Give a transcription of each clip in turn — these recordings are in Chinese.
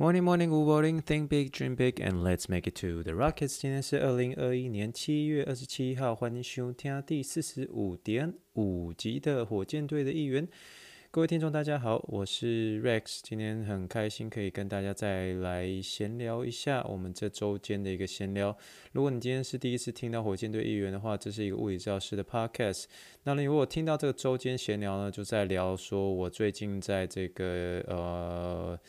Morning, morning, good morning. Think big, dream big, and let's make it to the Rockets. 今天是二零二一年七月二十七号，欢迎收听第四十五点五集的火箭队的一员。各位听众，大家好，我是 Rex。今天很开心可以跟大家再来闲聊一下我们这周间的一个闲聊。如果你今天是第一次听到火箭队一员的话，这是一个物理治疗师的 Podcast。那你如果听到这个周间闲聊呢，就在聊说我最近在这个呃。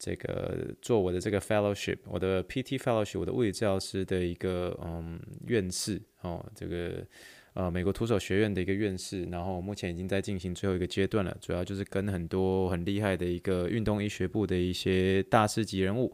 这个做我的这个 fellowship，我的 PT fellowship，我的物理治疗师的一个嗯院士哦，这个呃美国徒手学院的一个院士，然后目前已经在进行最后一个阶段了，主要就是跟很多很厉害的一个运动医学部的一些大师级人物。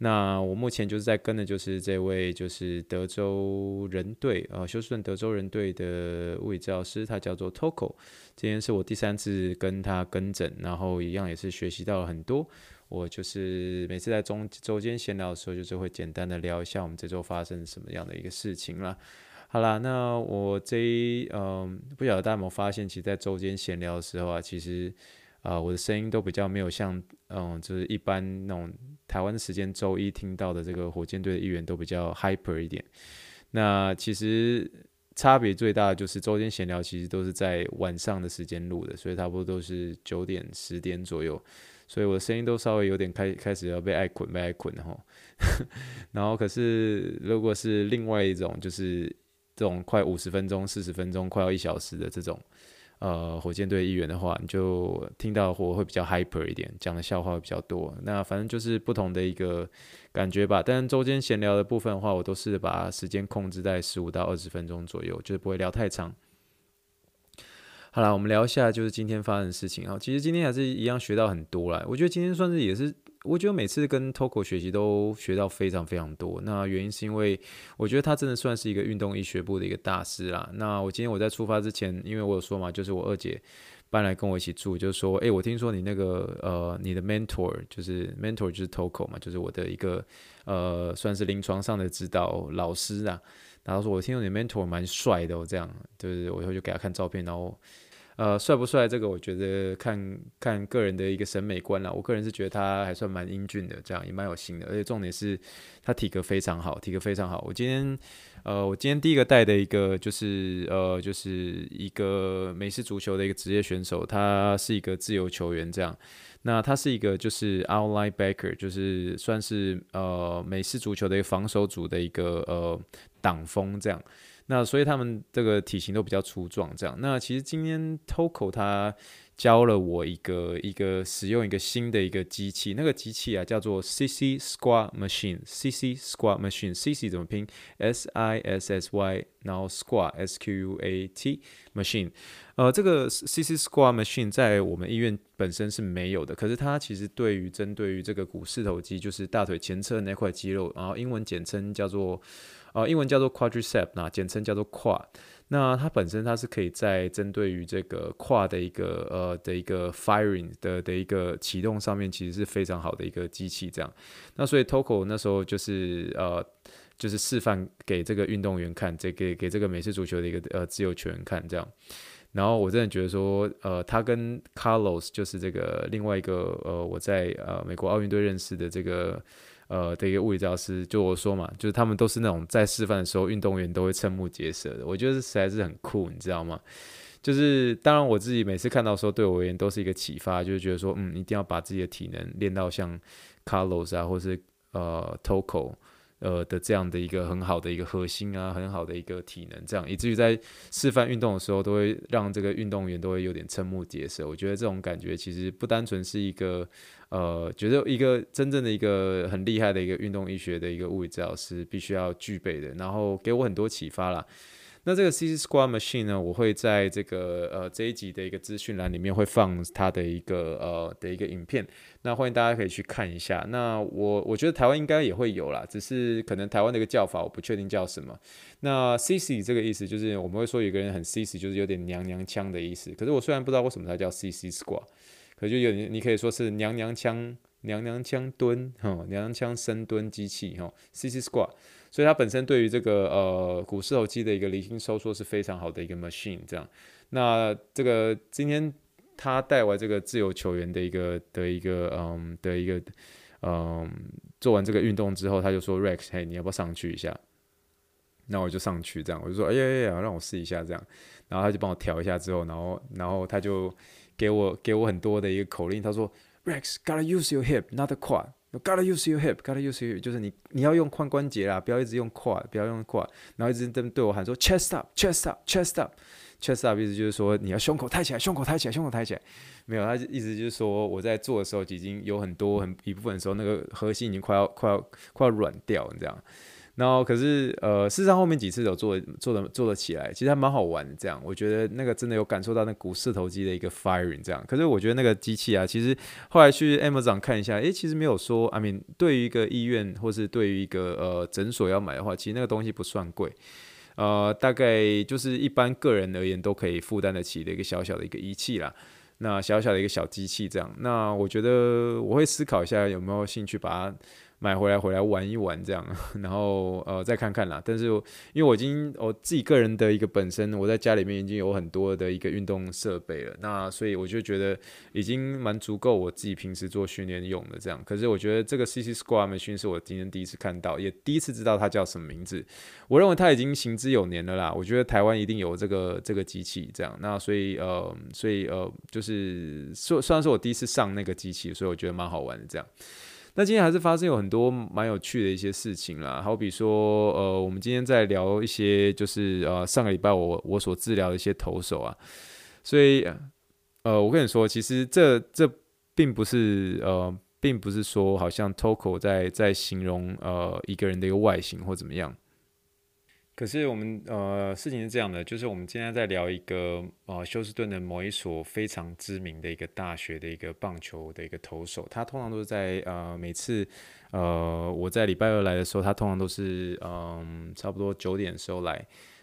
那我目前就是在跟的就是这位就是德州人队呃休斯顿德州人队的物理治疗师，他叫做 Toko。今天是我第三次跟他跟诊，然后一样也是学习到了很多。我就是每次在中周间闲聊的时候，就是会简单的聊一下我们这周发生什么样的一个事情啦。好啦，那我这一嗯，不晓得大家有没有发现，其实，在周间闲聊的时候啊，其实啊、我的声音都比较没有像嗯，就是一般那种台湾时间周一听到的这个火箭队的议员都比较 hyper 一点。那其实差别最大的就是周间闲聊其实都是在晚上的时间录的，所以差不多都是九点十点左右。所以我的声音都稍微有点开开始要被爱捆被爱捆哈，然后可是如果是另外一种就是这种快五十分钟、四十分钟、快要一小时的这种呃火箭队一员的话，你就听到我会比较 hyper 一点，讲的笑话会比较多。那反正就是不同的一个感觉吧。但中间闲聊的部分的话，我都是把时间控制在十五到二十分钟左右，就是不会聊太长。好了，我们聊一下就是今天发生的事情啊。其实今天还是一样学到很多啦。我觉得今天算是也是，我觉得每次跟 Toko 学习都学到非常非常多。那原因是因为我觉得他真的算是一个运动医学部的一个大师啦。那我今天我在出发之前，因为我有说嘛，就是我二姐搬来跟我一起住，就是说，诶，我听说你那个呃，你的 mentor 就是 mentor 就是 Toko 嘛，就是我的一个呃，算是临床上的指导老师啊。然后说我听说你 mentor 蛮帅的，我这样，就是我以后就给他看照片，然后。呃，帅不帅？这个我觉得看看个人的一个审美观啦。我个人是觉得他还算蛮英俊的，这样也蛮有型的，而且重点是他体格非常好，体格非常好。我今天，呃，我今天第一个带的一个就是呃，就是一个美式足球的一个职业选手，他是一个自由球员，这样。那他是一个就是 outline backer，就是算是呃美式足球的一个防守组的一个呃挡锋这样。那所以他们这个体型都比较粗壮，这样。那其实今天 Toko 他教了我一个一个使用一个新的一个机器，那个机器啊叫做 CC Squat Machine，CC Squat Machine，CC 怎么拼？S I S S Y，然后 Squat S Q U A T Machine。呃，这个 CC Squat Machine 在我们医院本身是没有的，可是它其实对于针对于这个股四头肌，就是大腿前侧那块肌肉，然后英文简称叫做。呃，英文叫做 quadricep，那简称叫做跨。那它本身它是可以在针对于这个跨的一个呃的一个 firing 的的一个启动上面，其实是非常好的一个机器。这样，那所以 Toko 那时候就是呃就是示范给这个运动员看，这给给这个美式足球的一个呃自由球员看这样。然后我真的觉得说，呃，他跟 Carlos 就是这个另外一个呃我在呃美国奥运队认识的这个。呃，的一个物理教师，就我说嘛，就是他们都是那种在示范的时候，运动员都会瞠目结舌的。我觉得实在是很酷，你知道吗？就是当然我自己每次看到的时候，对我而言都是一个启发，就是觉得说，嗯，一定要把自己的体能练到像 Carlos 啊，或是呃 Toko。呃的这样的一个很好的一个核心啊，很好的一个体能，这样以至于在示范运动的时候，都会让这个运动员都会有点瞠目结舌。我觉得这种感觉其实不单纯是一个呃，觉得一个真正的一个很厉害的一个运动医学的一个物理治疗师必须要具备的，然后给我很多启发啦。那这个 CC Squad Machine 呢，我会在这个呃这一集的一个资讯栏里面会放它的一个呃的一个影片，那欢迎大家可以去看一下。那我我觉得台湾应该也会有啦，只是可能台湾的一个叫法我不确定叫什么。那 C C 这个意思就是我们会说有个人很 C C 就是有点娘娘腔的意思。可是我虽然不知道为什么它叫 CC Squad，可就有你可以说是娘娘腔娘娘腔蹲哈，娘娘腔深蹲机器哈，Sissy Squat。所以它本身对于这个呃股四头肌的一个离心收缩是非常好的一个 machine，这样。那这个今天他带完这个自由球员的一个的一个嗯的一个嗯，做完这个运动之后，他就说 Rex，嘿，你要不要上去一下？那我就上去，这样我就说，哎呀呀呀，让我试一下这样。然后他就帮我调一下之后，然后然后他就给我给我很多的一个口令，他说 Gotta use your hip，not the quad. Gotta use your hip, gotta use your，hip，就是你你要用髋关节啦，不要一直用 quad，不要用 quad，然后一直对对我喊说 chest up, chest up, chest up, chest up，意思就是说你要胸口抬起来，胸口抬起来，胸口抬起来。没有，他意思就是说我在做的时候已经有很多很一部分的时候那个核心已经快要快要快要软掉，你这样。然后可是呃，事实上后面几次有做做的做得起来，其实还蛮好玩的。这样，我觉得那个真的有感受到那股四头肌的一个 firing。这样，可是我觉得那个机器啊，其实后来去 Amazon 看一下，诶，其实没有说，I mean，对于一个医院或是对于一个呃诊所要买的话，其实那个东西不算贵，呃，大概就是一般个人而言都可以负担得起的一个小小的一个仪器啦。那小小的一个小机器这样，那我觉得我会思考一下有没有兴趣把它。买回来回来玩一玩这样，然后呃再看看啦。但是因为我已经我自己个人的一个本身，我在家里面已经有很多的一个运动设备了，那所以我就觉得已经蛮足够我自己平时做训练用的这样。可是我觉得这个 CC Squat Machine 是我今天第一次看到，也第一次知道它叫什么名字。我认为它已经行之有年了啦。我觉得台湾一定有这个这个机器这样。那所以呃所以呃就是说虽然说我第一次上那个机器，所以我觉得蛮好玩的这样。那今天还是发生有很多蛮有趣的一些事情啦，好比说，呃，我们今天在聊一些，就是呃，上个礼拜我我所治疗的一些投手啊，所以，呃，我跟你说，其实这这并不是呃，并不是说好像 Toco 在在形容呃一个人的一个外形或怎么样。可是我们呃事情是这样的，就是我们今天在聊一个呃休斯顿的某一所非常知名的一个大学的一个棒球的一个投手，他通常都是在呃每次呃我在礼拜二来的时候，他通常都是嗯、呃、差不多九点的时候来，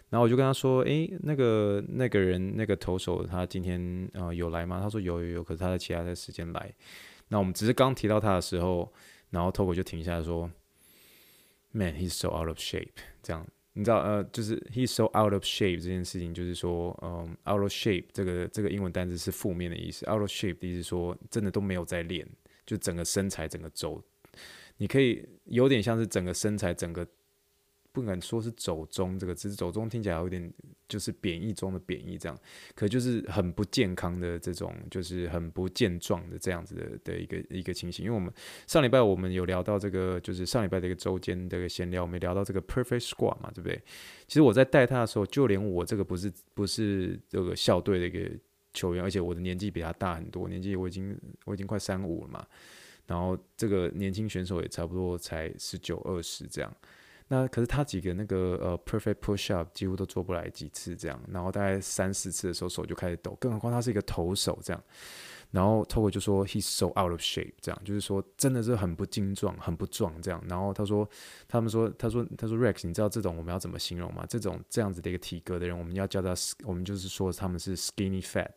然后我就跟他说，诶，那个那个人那个投手他今天呃有来吗？他说有有有，可是他在其他的时间来。那我们只是刚提到他的时候，然后 Toko 就停下来说，Man he's so out of shape，这样。你知道，呃，就是 he's so out of shape 这件事情，就是说，嗯，out of shape 这个这个英文单词是负面的意思，out of shape 的意思说真的都没有在练，就整个身材整个走，你可以有点像是整个身材整个。不敢说是走中这个词，走中听起来有点就是贬义中的贬义这样，可就是很不健康的这种，就是很不健壮的这样子的的一个一个情形。因为我们上礼拜我们有聊到这个，就是上礼拜的一个周间的一个闲聊，我们聊到这个 perfect squat 嘛，对不对？其实我在带他的时候，就连我这个不是不是这个校队的一个球员，而且我的年纪比他大很多，年纪我已经我已经快三五了嘛，然后这个年轻选手也差不多才十九二十这样。那可是他几个那个呃 perfect push up 几乎都做不来几次这样，然后大概三四次的时候手就开始抖，更何况他是一个投手这样，然后 Toko 就说 he's so out of shape 这样，就是说真的是很不精壮，很不壮这样。然后他说他们说他说他说 Rex，你知道这种我们要怎么形容吗？这种这样子的一个体格的人，我们要叫他我们就是说他们是 skinny fat。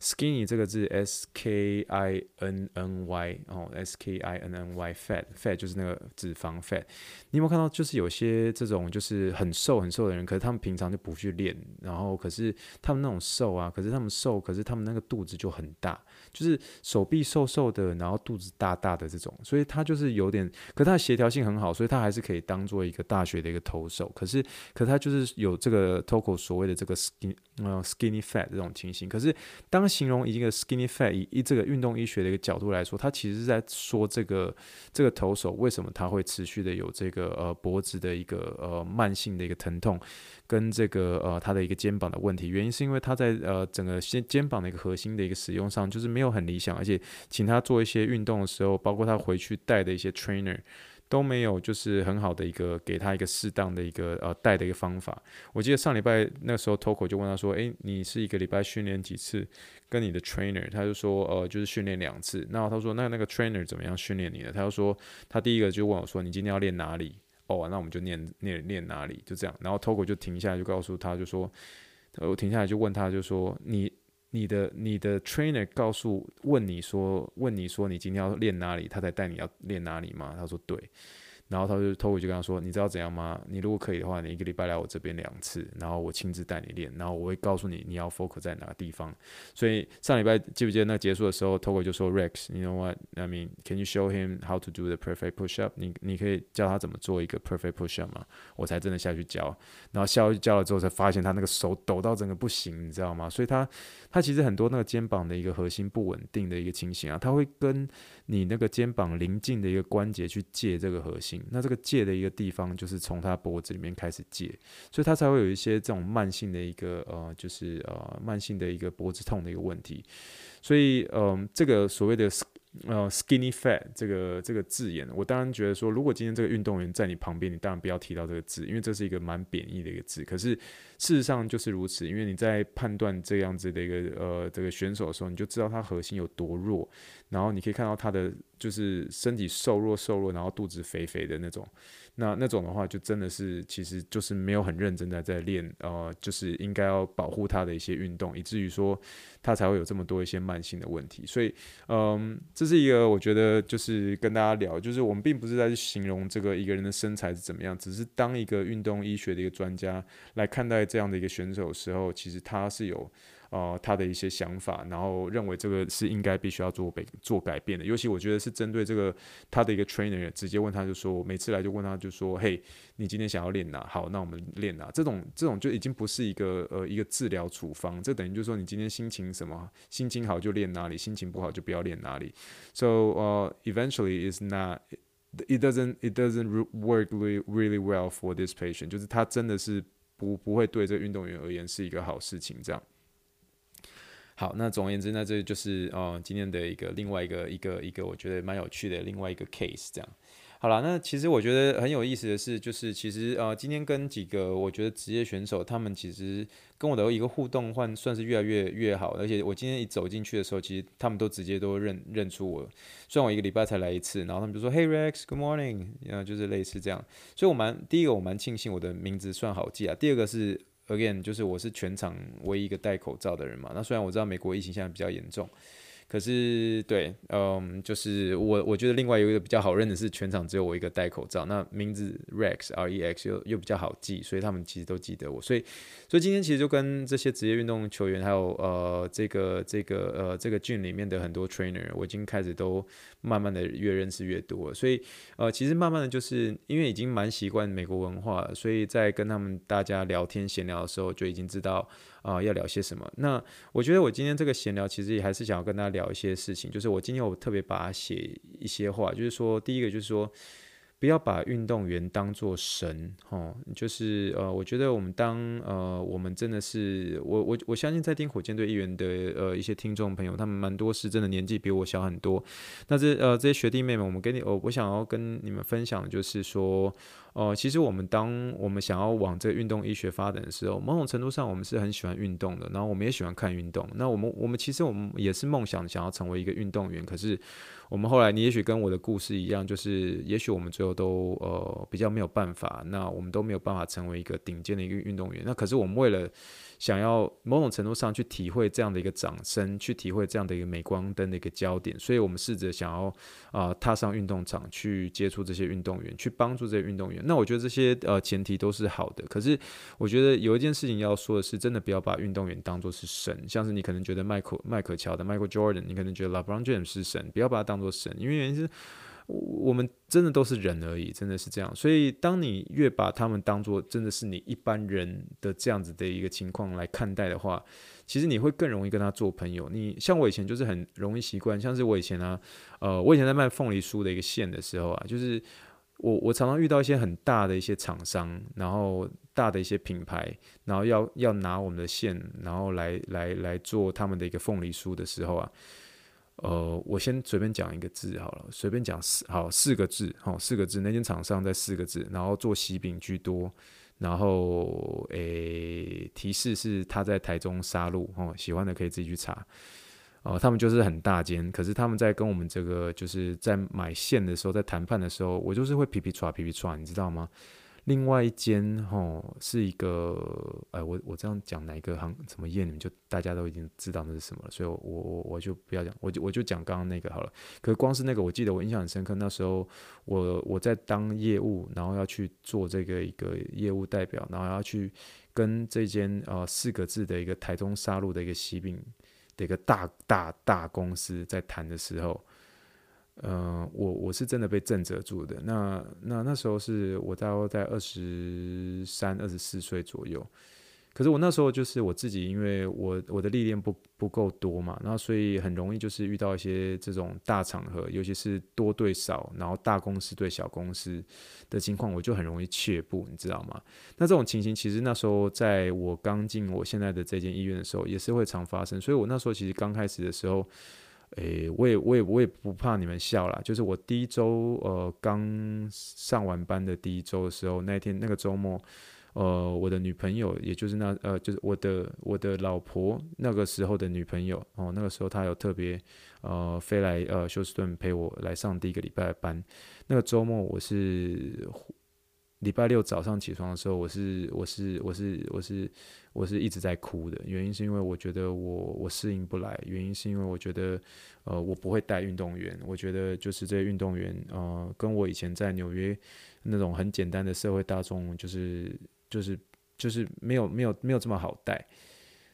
Skinny 这个字，S K I N N Y，哦，S K I N N Y，fat，fat 就是那个脂肪 fat。你有没有看到，就是有些这种就是很瘦很瘦的人，可是他们平常就不去练，然后可是他们那种瘦啊，可是他们瘦，可是他们那个肚子就很大，就是手臂瘦瘦的，然后肚子大大的这种，所以他就是有点，可是他的协调性很好，所以他还是可以当做一个大学的一个投手。可是，可是他就是有这个 Toko 所谓的这个 skin，呃，skinny fat 这种情形。可是当形容一个 skinny fat 以以这个运动医学的一个角度来说，他其实是在说这个这个投手为什么他会持续的有这个呃脖子的一个呃慢性的一个疼痛，跟这个呃他的一个肩膀的问题，原因是因为他在呃整个肩肩膀的一个核心的一个使用上就是没有很理想，而且请他做一些运动的时候，包括他回去带的一些 trainer。都没有，就是很好的一个给他一个适当的一个呃带的一个方法。我记得上礼拜那时候，Toko 就问他说：“诶，你是一个礼拜训练几次？跟你的 trainer？” 他就说：“呃，就是训练两次。”然后他说：“那那个 trainer 怎么样训练你的？”他就说：“他第一个就问我说：‘你今天要练哪里？’哦，那我们就练练练哪里，就这样。然后 Toko 就停下来就告诉他就说：‘我停下来就问他就说你。’你的你的 trainer 告诉问你说问你说你今天要练哪里，他才带你要练哪里吗？他说对。然后他就 Toby 就跟他说：“你知道怎样吗？你如果可以的话，你一个礼拜来我这边两次，然后我亲自带你练，然后我会告诉你你要 focus 在哪个地方。”所以上礼拜记不记得那结束的时候，Toby 就说：“Rex，you know what? I mean, can you show him how to do the perfect push up？你你可以教他怎么做一个 perfect push up 吗？”我才真的下去教，然后下去教了之后，才发现他那个手抖到整个不行，你知道吗？所以他他其实很多那个肩膀的一个核心不稳定的一个情形啊，他会跟你那个肩膀邻近的一个关节去借这个核心，那这个戒的一个地方就是从他脖子里面开始戒，所以他才会有一些这种慢性的一个呃，就是呃慢性的一个脖子痛的一个问题。所以嗯、呃，这个所谓的。呃，skinny fat 这个这个字眼，我当然觉得说，如果今天这个运动员在你旁边，你当然不要提到这个字，因为这是一个蛮贬义的一个字。可是事实上就是如此，因为你在判断这样子的一个呃这个选手的时候，你就知道他核心有多弱，然后你可以看到他的就是身体瘦弱瘦弱，然后肚子肥肥的那种。那那种的话，就真的是其实就是没有很认真的在练，呃，就是应该要保护他的一些运动，以至于说他才会有这么多一些慢性的问题。所以，嗯，这是一个我觉得就是跟大家聊，就是我们并不是在形容这个一个人的身材是怎么样，只是当一个运动医学的一个专家来看待这样的一个选手的时候，其实他是有。呃，他的一些想法，然后认为这个是应该必须要做改做改变的。尤其我觉得是针对这个他的一个 trainer，直接问他就说，每次来就问他就说，嘿，你今天想要练哪？好，那我们练哪？这种这种就已经不是一个呃一个治疗处方，这等于就是说你今天心情什么，心情好就练哪里，心情不好就不要练哪里。So 呃、，eventually is not it doesn't it doesn't work really really well for this patient，就是他真的是不不会对这个运动员而言是一个好事情，这样。好，那总而言之，那这就是呃今天的一个另外一个一个一个我觉得蛮有趣的另外一个 case 这样。好了，那其实我觉得很有意思的是，就是其实呃今天跟几个我觉得职业选手，他们其实跟我的一个互动换算是越来越越好，而且我今天一走进去的时候，其实他们都直接都认认出我，虽然我一个礼拜才来一次，然后他们就说 Hey Rex，Good morning，然后就是类似这样，所以我蛮第一个我蛮庆幸我的名字算好记啊，第二个是。Again，就是我是全场唯一一个戴口罩的人嘛。那虽然我知道美国疫情现在比较严重。可是，对，嗯，就是我，我觉得另外有一个比较好认的是，全场只有我一个戴口罩，那名字 Rex R E X 又又比较好记，所以他们其实都记得我。所以，所以今天其实就跟这些职业运动球员，还有呃这个这个呃这个郡里面的很多 trainer，我已经开始都慢慢的越认识越多。所以，呃，其实慢慢的就是因为已经蛮习惯美国文化了，所以在跟他们大家聊天闲聊的时候，就已经知道。啊、要聊些什么？那我觉得我今天这个闲聊，其实也还是想要跟大家聊一些事情。就是我今天我特别把它写一些话，就是说，第一个就是说。不要把运动员当作神，哦，就是呃，我觉得我们当呃，我们真的是我我我相信在听火箭队议员的呃一些听众朋友，他们蛮多是真的年纪比我小很多。那这呃这些学弟妹们，我们跟你我我想要跟你们分享的就是说，哦，其实我们当我们想要往这个运动医学发展的时候，某种程度上我们是很喜欢运动的，然后我们也喜欢看运动。那我们我们其实我们也是梦想想要成为一个运动员，可是。我们后来，你也许跟我的故事一样，就是也许我们最后都呃比较没有办法，那我们都没有办法成为一个顶尖的一个运动员。那可是我们为了想要某种程度上去体会这样的一个掌声，去体会这样的一个镁光灯的一个焦点，所以我们试着想要啊、踏上运动场去接触这些运动员，去帮助这些运动员。那我觉得这些呃前提都是好的。可是我觉得有一件事情要说的是，真的不要把运动员当作是神，像是你可能觉得迈克迈克乔的 Michael Jordan，你可能觉得 LeBron James 是神，不要把他当作神，因为原因是。我们真的都是人而已，真的是这样。所以，当你越把他们当做真的是你一般人的这样子的一个情况来看待的话，其实你会更容易跟他做朋友。你像我以前就是很容易习惯，像是我以前啊，呃，我以前在卖凤梨酥的一个线的时候啊，就是我我常常遇到一些很大的一些厂商，然后大的一些品牌，然后要要拿我们的线，然后来来来做他们的一个凤梨酥的时候啊。呃，我先随便讲一个字好了，随便讲四好四个字，好四个字。那间厂商在四个字，然后做喜饼居多，然后诶、提示是他在台中杀戮，哦，喜欢的可以自己去查。哦、他们就是很大间，可是他们在跟我们这个就是在买线的时候，在谈判的时候，我就是会皮皮剉皮皮剉，你知道吗？另外一间吼是一个，哎，我我这样讲哪一个行什么业，你们就大家都已经知道那是什么了，所以我我我就不要讲，我就我就讲刚刚那个好了。可是光是那个，我记得我印象很深刻，那时候我我在当业务，然后要去做这个一个业务代表，然后要去跟这间呃四个字的一个台中沙鹿的一个西饼的一个大大大公司在谈的时候。呃，我我是真的被震慑住的。那那那时候是我大概在二十三、二十四岁左右。可是我那时候就是我自己，因为我我的历练不不够多嘛，然后所以很容易就是遇到一些这种大场合，尤其是多对少，然后大公司对小公司的情况，我就很容易怯步，你知道吗？那这种情形其实那时候在我刚进我现在的这间医院的时候，也是会常发生。所以我那时候其实刚开始的时候。诶、我也，我也，我也不怕你们笑啦。就是我第一周，呃，刚上完班的第一周的时候，那天那个周末，呃，我的女朋友，也就是那，呃，就是我的我的老婆那个时候的女朋友，哦，那个时候她有特别，呃，飞来呃休斯顿陪我来上第一个礼拜的班。那个周末我是。礼拜六早上起床的时候，我是我是我是我是我是一直在哭的，原因是因为我觉得我我适应不来，原因是因为我觉得呃我不会带运动员，我觉得就是这些运动员呃跟我以前在纽约那种很简单的社会大众就是就是就是没有没有没有这么好带。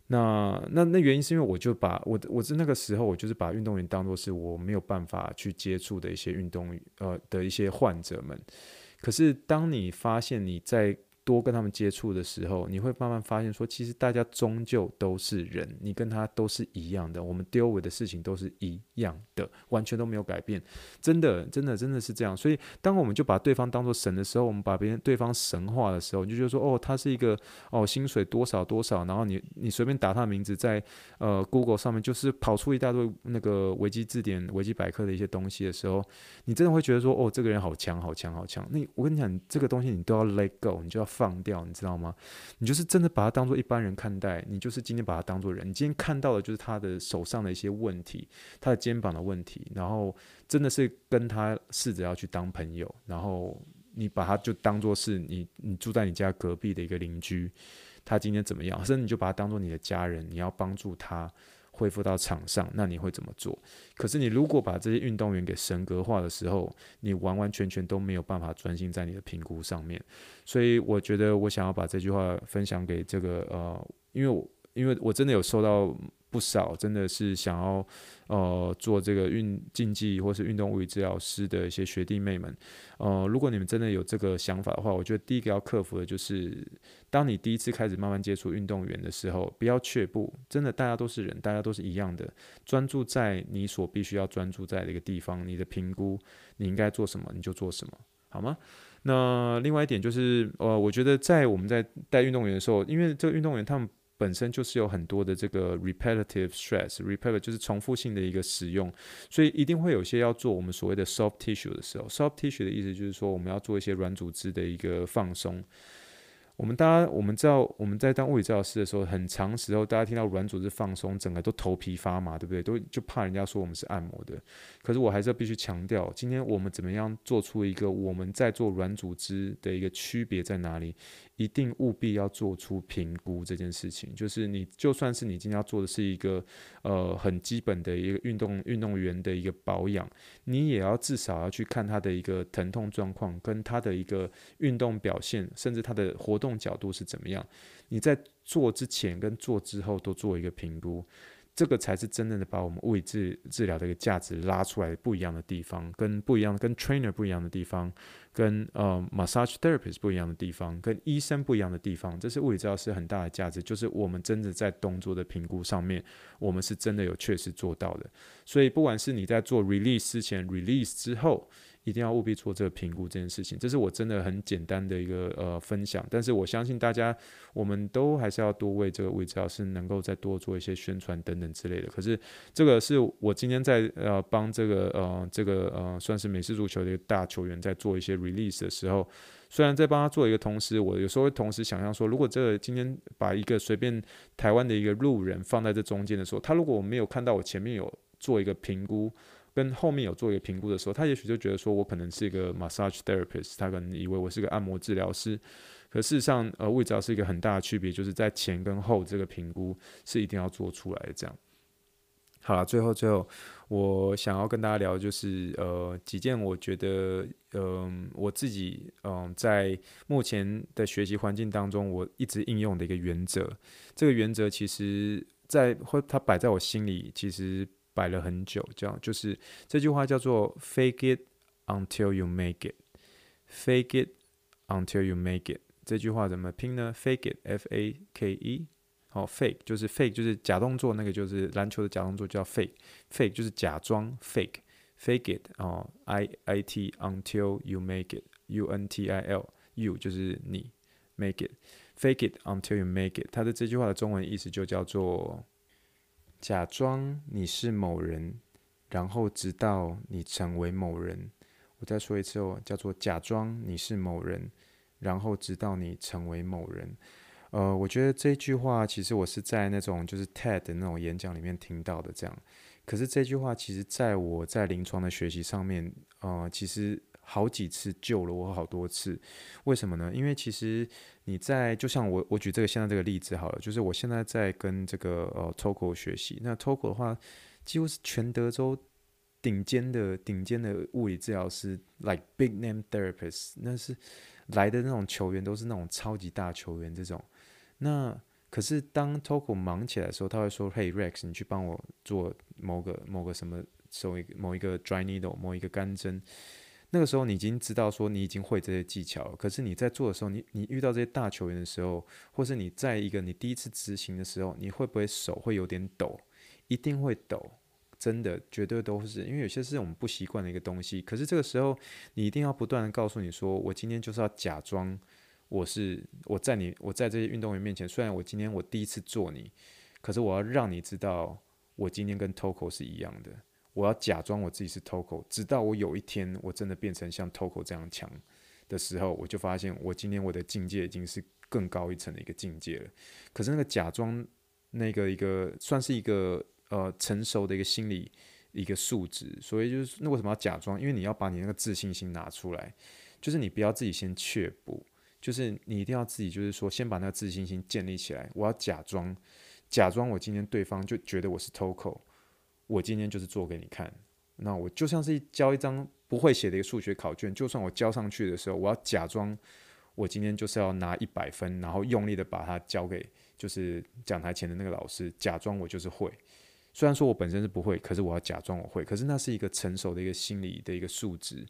那那那原因是因为我就把我我是那个时候我就是把运动员当做是我没有办法去接触的一些运动呃的一些患者们。可是，当你发现你在多跟他们接触的时候，你会慢慢发现说，其实大家终究都是人，你跟他都是一样的，我们 deal with 的事情都是一样的，完全都没有改变，真的，真的，真的是这样。所以，当我们就把对方当做神的时候，我们把别人对方神化的时候，你就觉得说，哦，他是一个哦，薪水多少多少，然后你你随便打他的名字在呃 Google 上面，就是跑出一大堆那个维基字典、维基百科的一些东西的时候，你真的会觉得说，哦，这个人好强，好强，好强。那我跟你讲，这个东西你都要 let go，你就要。放掉，你知道吗？你就是真的把他当做一般人看待，你就是今天把他当做人。你今天看到的就是他的手上的一些问题，他的肩膀的问题，然后真的是跟他试着要去当朋友，然后你把他就当做是你，你住在你家隔壁的一个邻居，他今天怎么样？甚至你就把他当做你的家人，你要帮助他。恢复到场上，那你会怎么做？可是你如果把这些运动员给神格化的时候，你完完全全都没有办法专心在你的评估上面。所以我觉得我想要把这句话分享给这个呃，因为我因为我真的有收到。不少真的是想要呃做这个运竞技或是运动物理治疗师的一些学弟妹们，呃，如果你们真的有这个想法的话，我觉得第一个要克服的就是，当你第一次开始慢慢接触运动员的时候，不要却步。真的，大家都是人，大家都是一样的，专注在你所必须要专注在的一个地方，你的评估，你应该做什么你就做什么，好吗？那另外一点就是，呃，我觉得在我们在带运动员的时候，因为这个运动员他们。本身就是有很多的这个 repetitive stress，repetitive 就是重复性的一个使用，所以一定会有些要做我们所谓的 soft tissue 的时候，soft tissue 的意思就是说我们要做一些软组织的一个放松。我们大家我们知道我们在当物理治疗师的时候，很长时候大家听到软组织放松，整个都头皮发麻，对不对？都就怕人家说我们是按摩的。可是我还是要必须强调，今天我们怎么样做出一个我们在做软组织的一个区别在哪里？一定务必要做出评估这件事情。就是你就算是你今天要做的是一个呃很基本的一个运动运动员的一个保养，你也要至少要去看他的一个疼痛状况，跟他的一个运动表现，甚至他的活动角度是怎么样？你在做之前跟做之后都做一个评估，这个才是真正的把我们物理治治疗的一个价值拉出来不一样的地方，跟不一样跟 trainer 不一样的地方，跟呃 massage therapist 不一样的地方，跟医生不一样的地方，这是物理治疗师很大的价值，就是我们真的在动作的评估上面，我们是真的有确实做到的。所以不管是你在做 release 之前，release 之后。一定要务必做这个评估这件事情，这是我真的很简单的一个呃分享。但是我相信大家，我们都还是要多为这个物理治疗师能够再多做一些宣传等等之类的。可是这个是我今天在呃帮这个呃这个呃算是美式足球的一个大球员在做一些 release 的时候，虽然在帮他做一个同时，我有时候会同时想象说，如果这个今天把一个随便台湾的一个路人放在这中间的时候，他如果我没有看到我前面有做一个评估。跟后面有做一个评估的时候，他也许就觉得说我可能是一个 massage therapist，他可能以为我是个按摩治疗师。可事实上，呃，位置是一个很大的区别，就是在前跟后这个评估是一定要做出来的。这样，好了，最后最后，我想要跟大家聊，就是呃几件我觉得，嗯、呃，我自己嗯、在目前的学习环境当中，我一直应用的一个原则。这个原则其实在会它摆在我心里，其实摆了很久。这样就是这句话叫做 “Fake it until you make it”。Fake it until you make it。这句话怎么拼呢？Fake it，F A K E，好，fake 就是 fake 就是假动作，那个就是篮球的假动作叫 fake，fake 就是假装 fake，fake it 哦，I I T until you make it，U N T I L，you 就是你 make it，fake it until you make it，它的这句话的中文意思就叫做假装你是某人，然后直到你成为某人。我再说一次哦，叫做假装你是某人。然后直到你成为某人，呃，我觉得这句话其实我是在那种就是 TED 的那种演讲里面听到的，这样。可是这句话其实在我在临床的学习上面，呃，其实好几次救了我好多次。为什么呢？因为其实你在就像我我举这个现在这个例子好了，就是我现在在跟这个呃 TOCO 学习，那 TOCO 的话几乎是全德州顶尖的顶尖的物理治疗师，like big name therapist，那是。来的那种球员都是那种超级大球员，这种。那可是当 TOCO 忙起来的时候，他会说：“嘿，Rex，你去帮我做某个某个什么，某一个某一个 dry needle，某一个干针。”那个时候你已经知道说你已经会这些技巧了。可是你在做的时候，你你遇到这些大球员的时候，或是你在一个你第一次执行的时候，你会不会手会有点抖？一定会抖。真的，绝对都是，因为有些是我们不习惯的一个东西。可是这个时候，你一定要不断的告诉你说，我今天就是要假装我是我在你我在这些运动员面前，虽然我今天我第一次做你，可是我要让你知道，我今天跟 TOCO 是一样的。我要假装我自己是 TOCO，直到我有一天我真的变成像 TOCO 这样强的时候，我就发现我今天我的境界已经是更高一层的一个境界了。可是那个假装那个一个算是一个。呃，成熟的一个心理一个素质，所以就是那为什么要假装？因为你要把你那个自信心拿出来，就是你不要自己先却步，就是你一定要自己就是说先把那个自信心建立起来。我要假装，假装我今天对方就觉得我是 TOCO，我今天就是做给你看。那我就像是交一张不会写的一个数学考卷，就算我交上去的时候，我要假装我今天就是要拿一百分，然后用力的把它交给就是讲台前的那个老师，假装我就是会。虽然说我本身是不会，可是我要假装我会。可是那是一个成熟的一个心理的一个素质，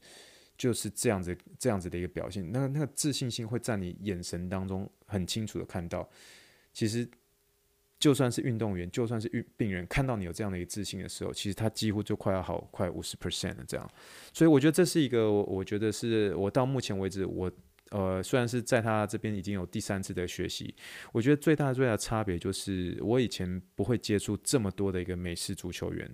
就是这样子这样子的一个表现。那个那个自信心会在你眼神当中很清楚的看到。其实就算是运动员，就算是病病人，看到你有这样的一个自信的时候，其实他几乎就快要好快五十 percent 了这样。所以我觉得这是一个，我觉得是我到目前为止我。呃，虽然是在他这边已经有第三次的学习，我觉得最大最大的差别就是我以前不会接触这么多的一个美式足球员，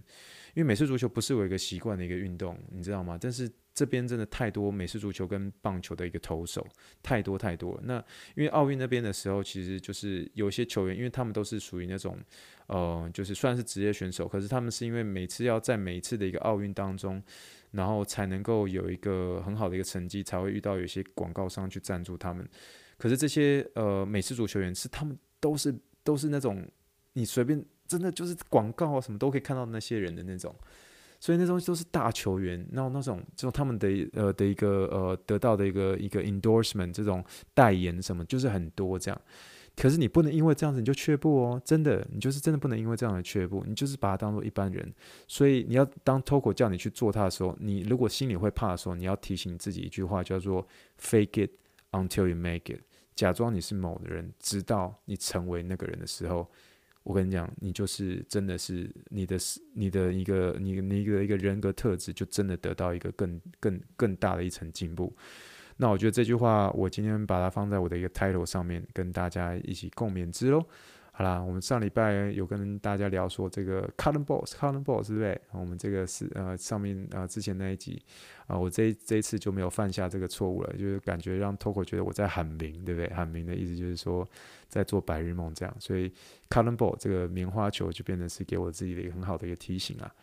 因为美式足球不是我一个习惯的一个运动，你知道吗？但是这边真的太多美式足球跟棒球的一个投手，太多太多。那因为奥运那边的时候，其实就是有些球员，因为他们都是属于那种，呃，就是算是职业选手，可是他们是因为每次要在每一次的一个奥运当中。然后才能够有一个很好的一个成绩，才会遇到有些广告商去赞助他们。可是这些呃美式足球员是他们都是都是那种你随便真的就是广告啊什么都可以看到那些人的那种，所以那东西都是大球员，然后那种就他们的呃的一个呃得到的一个一个 endorsement 这种代言什么就是很多这样。可是你不能因为这样子你就却步哦，真的，你就是真的不能因为这样的却步，你就是把它当做一般人。所以你要当 TOCO 叫你去做它的时候，你如果心里会怕的时候，你要提醒自己一句话，叫做 “Fake it until you make it”，假装你是某人，直到你成为那个人的时候，我跟你讲，你就是真的是你的你的一个你你一个一个人格特质，就真的得到一个更更更大的一层进步。那我觉得这句话，我今天把它放在我的一个 title 上面，跟大家一起共勉之喽。好啦，我们上礼拜有跟大家聊说这个 cotton balls，cotton balls，对不对？我们这个是呃上面呃之前那一集啊、呃，我这这一次就没有犯下这个错误了，就是感觉让 TOCO 觉得我在喊名，对不对？喊名的意思就是说在做白日梦这样，所以 cotton ball 这个棉花球就变成是给我自己的一个很好的一个提醒啊。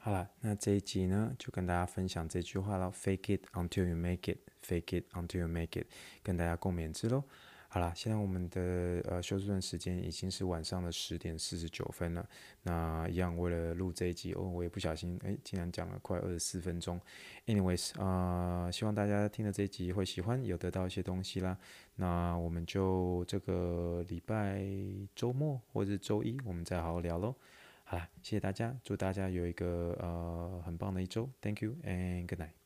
好了，那这一集呢，就跟大家分享这句话了：Fake it until you make it, fake it until you make it，跟大家共勉之喽。好了，现在我们的呃休斯顿时间已经是晚上的十点四十九分了。那一样为了录这一集哦，我也不小心哎，竟然讲了快二十四分钟。Anyways 啊、希望大家听了这一集会喜欢，有得到一些东西啦。那我们就这个礼拜周末或者周一，我们再好好聊喽。好了，谢谢大家，祝大家有一个呃很棒的一周。Thank you and good night.